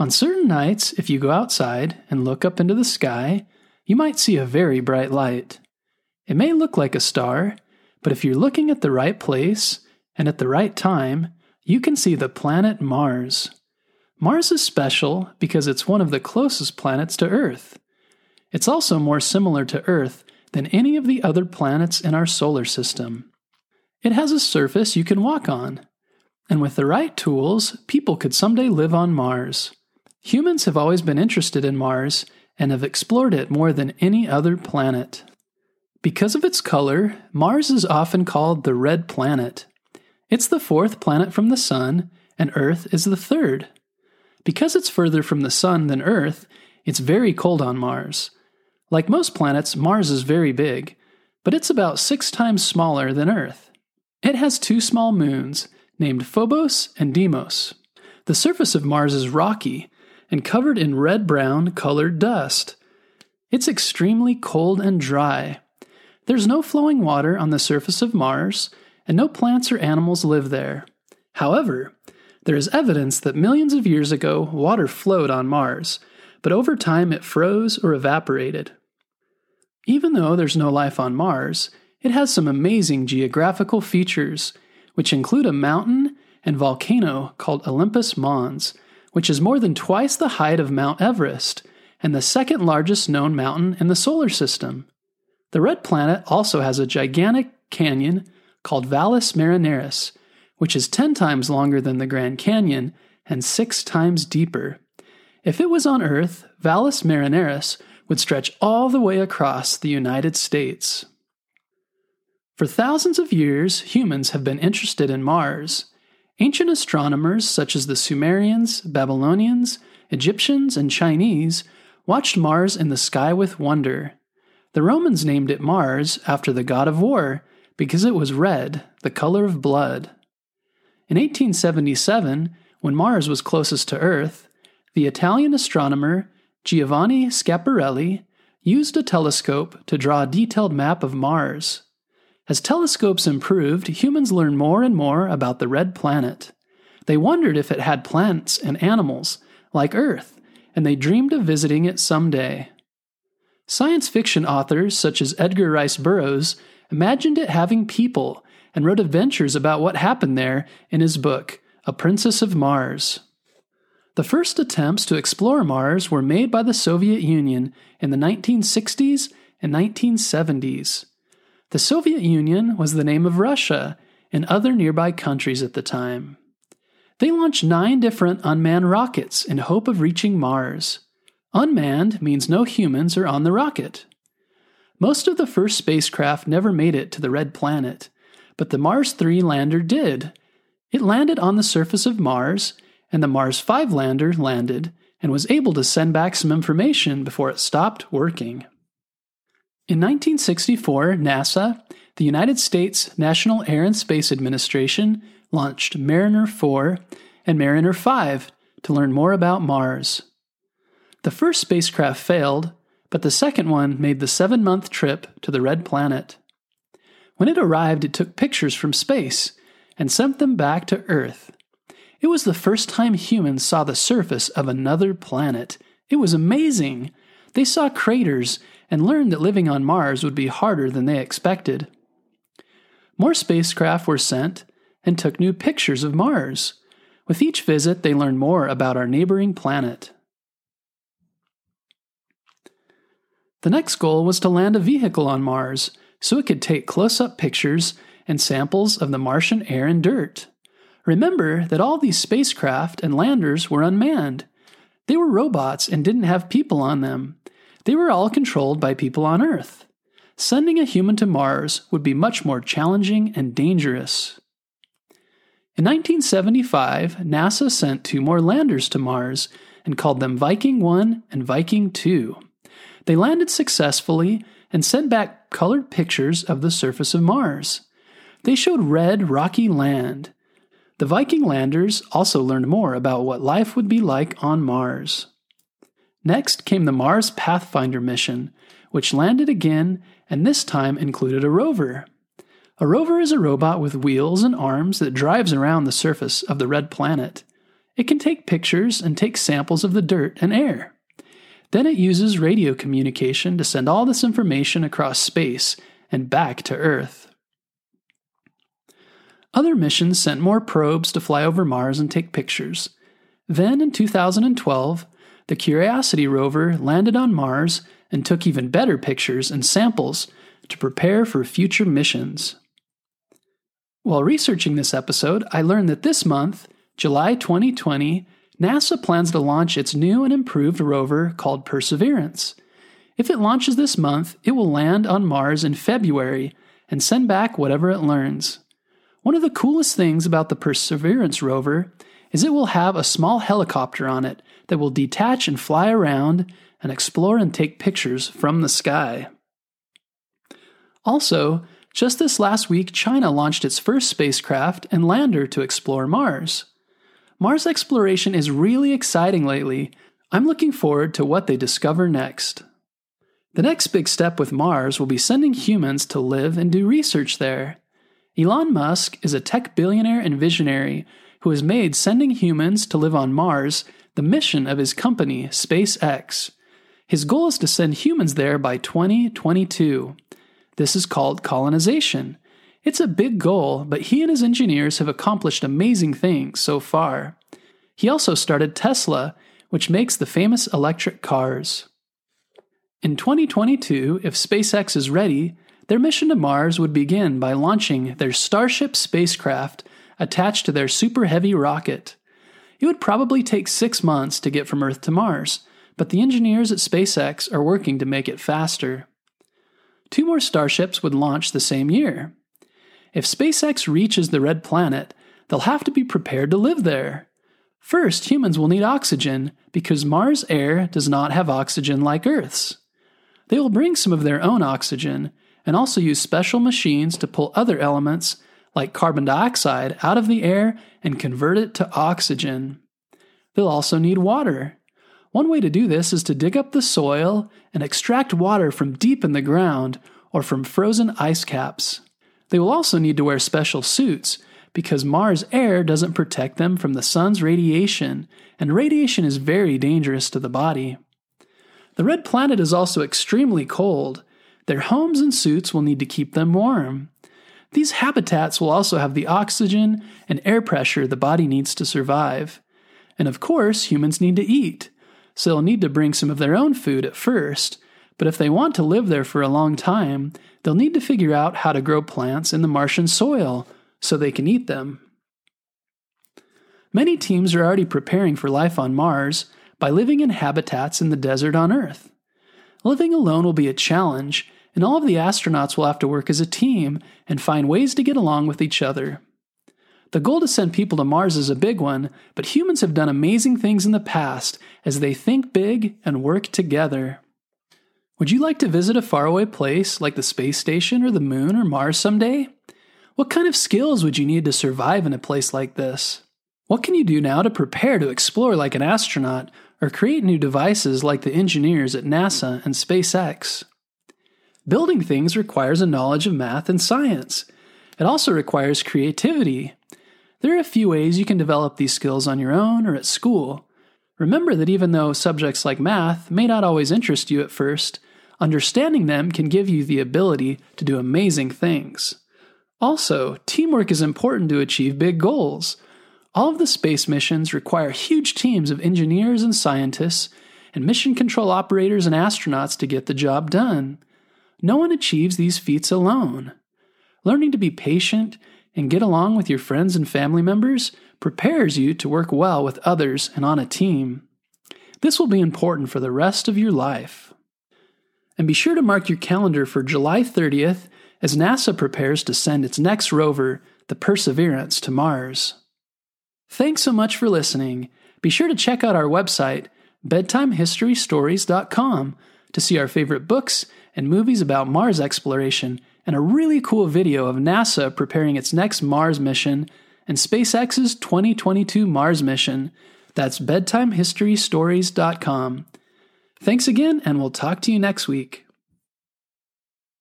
On certain nights, if you go outside and look up into the sky, you might see a very bright light. It may look like a star, but if you're looking at the right place and at the right time, you can see the planet Mars. Mars is special because it's one of the closest planets to Earth. It's also more similar to Earth than any of the other planets in our solar system. It has a surface you can walk on, and with the right tools, people could someday live on Mars. Humans have always been interested in Mars and have explored it more than any other planet. Because of its color, Mars is often called the red planet. It's the fourth planet from the Sun, and Earth is the third. Because it's further from the Sun than Earth, it's very cold on Mars. Like most planets, Mars is very big, but it's about six times smaller than Earth. It has two small moons, named Phobos and Deimos. The surface of Mars is rocky and covered in red brown colored dust. It's extremely cold and dry. There's no flowing water on the surface of Mars, and no plants or animals live there. However, there is evidence that millions of years ago water flowed on Mars, but over time it froze or evaporated. Even though there's no life on Mars, it has some amazing geographical features, which include a mountain and volcano called Olympus Mons, which is more than twice the height of Mount Everest and the second largest known mountain in the solar system. The red planet also has a gigantic canyon called Valles Marineris, which is 10 times longer than the Grand Canyon and 6 times deeper. If it was on Earth, Valles Marineris would stretch all the way across the United States. For thousands of years, humans have been interested in Mars. Ancient astronomers such as the Sumerians, Babylonians, Egyptians, and Chinese watched Mars in the sky with wonder. The Romans named it Mars after the god of war because it was red, the color of blood. In 1877, when Mars was closest to Earth, the Italian astronomer Giovanni Schiaparelli used a telescope to draw a detailed map of Mars. As telescopes improved, humans learned more and more about the red planet. They wondered if it had plants and animals, like Earth, and they dreamed of visiting it someday. Science fiction authors such as Edgar Rice Burroughs imagined it having people and wrote adventures about what happened there in his book, A Princess of Mars. The first attempts to explore Mars were made by the Soviet Union in the 1960s and 1970s. The Soviet Union was the name of Russia and other nearby countries at the time. They launched nine different unmanned rockets in hope of reaching Mars. Unmanned means no humans are on the rocket. Most of the first spacecraft never made it to the red planet, but the Mars 3 lander did. It landed on the surface of Mars and the Mars 5 lander landed and was able to send back some information before it stopped working. In 1964, NASA, the United States National Air and Space Administration, launched Mariner 4 and Mariner 5 to learn more about Mars. The first spacecraft failed, but the second one made the seven month trip to the Red Planet. When it arrived, it took pictures from space and sent them back to Earth. It was the first time humans saw the surface of another planet. It was amazing. They saw craters and learned that living on Mars would be harder than they expected. More spacecraft were sent and took new pictures of Mars. With each visit, they learned more about our neighboring planet. The next goal was to land a vehicle on Mars so it could take close up pictures and samples of the Martian air and dirt. Remember that all these spacecraft and landers were unmanned. They were robots and didn't have people on them. They were all controlled by people on Earth. Sending a human to Mars would be much more challenging and dangerous. In 1975, NASA sent two more landers to Mars and called them Viking 1 and Viking 2. They landed successfully and sent back colored pictures of the surface of Mars. They showed red, rocky land. The Viking landers also learned more about what life would be like on Mars. Next came the Mars Pathfinder mission, which landed again and this time included a rover. A rover is a robot with wheels and arms that drives around the surface of the red planet. It can take pictures and take samples of the dirt and air. Then it uses radio communication to send all this information across space and back to Earth. Other missions sent more probes to fly over Mars and take pictures. Then, in 2012, the Curiosity rover landed on Mars and took even better pictures and samples to prepare for future missions. While researching this episode, I learned that this month, July 2020, NASA plans to launch its new and improved rover called Perseverance. If it launches this month, it will land on Mars in February and send back whatever it learns. One of the coolest things about the Perseverance rover is it will have a small helicopter on it that will detach and fly around and explore and take pictures from the sky. Also, just this last week, China launched its first spacecraft and lander to explore Mars. Mars exploration is really exciting lately. I'm looking forward to what they discover next. The next big step with Mars will be sending humans to live and do research there. Elon Musk is a tech billionaire and visionary who has made sending humans to live on Mars the mission of his company, SpaceX. His goal is to send humans there by 2022. This is called colonization. It's a big goal, but he and his engineers have accomplished amazing things so far. He also started Tesla, which makes the famous electric cars. In 2022, if SpaceX is ready, their mission to Mars would begin by launching their Starship spacecraft attached to their Super Heavy rocket. It would probably take six months to get from Earth to Mars, but the engineers at SpaceX are working to make it faster. Two more Starships would launch the same year. If SpaceX reaches the Red Planet, they'll have to be prepared to live there. First, humans will need oxygen because Mars' air does not have oxygen like Earth's. They will bring some of their own oxygen, and also use special machines to pull other elements like carbon dioxide out of the air and convert it to oxygen. They'll also need water. One way to do this is to dig up the soil and extract water from deep in the ground or from frozen ice caps. They will also need to wear special suits because Mars air doesn't protect them from the sun's radiation, and radiation is very dangerous to the body. The red planet is also extremely cold, their homes and suits will need to keep them warm. These habitats will also have the oxygen and air pressure the body needs to survive. And of course, humans need to eat, so they'll need to bring some of their own food at first. But if they want to live there for a long time, they'll need to figure out how to grow plants in the Martian soil so they can eat them. Many teams are already preparing for life on Mars by living in habitats in the desert on Earth. Living alone will be a challenge, and all of the astronauts will have to work as a team and find ways to get along with each other. The goal to send people to Mars is a big one, but humans have done amazing things in the past as they think big and work together. Would you like to visit a faraway place like the space station or the moon or Mars someday? What kind of skills would you need to survive in a place like this? What can you do now to prepare to explore like an astronaut or create new devices like the engineers at NASA and SpaceX? Building things requires a knowledge of math and science. It also requires creativity. There are a few ways you can develop these skills on your own or at school. Remember that even though subjects like math may not always interest you at first, understanding them can give you the ability to do amazing things. Also, teamwork is important to achieve big goals. All of the space missions require huge teams of engineers and scientists, and mission control operators and astronauts to get the job done. No one achieves these feats alone. Learning to be patient and get along with your friends and family members prepares you to work well with others and on a team. This will be important for the rest of your life. And be sure to mark your calendar for July 30th as NASA prepares to send its next rover, the Perseverance, to Mars. Thanks so much for listening. Be sure to check out our website, bedtimehistorystories.com, to see our favorite books and movies about Mars exploration, and a really cool video of NASA preparing its next Mars mission and SpaceX's 2022 Mars mission. That's bedtimehistorystories.com. Thanks again, and we'll talk to you next week.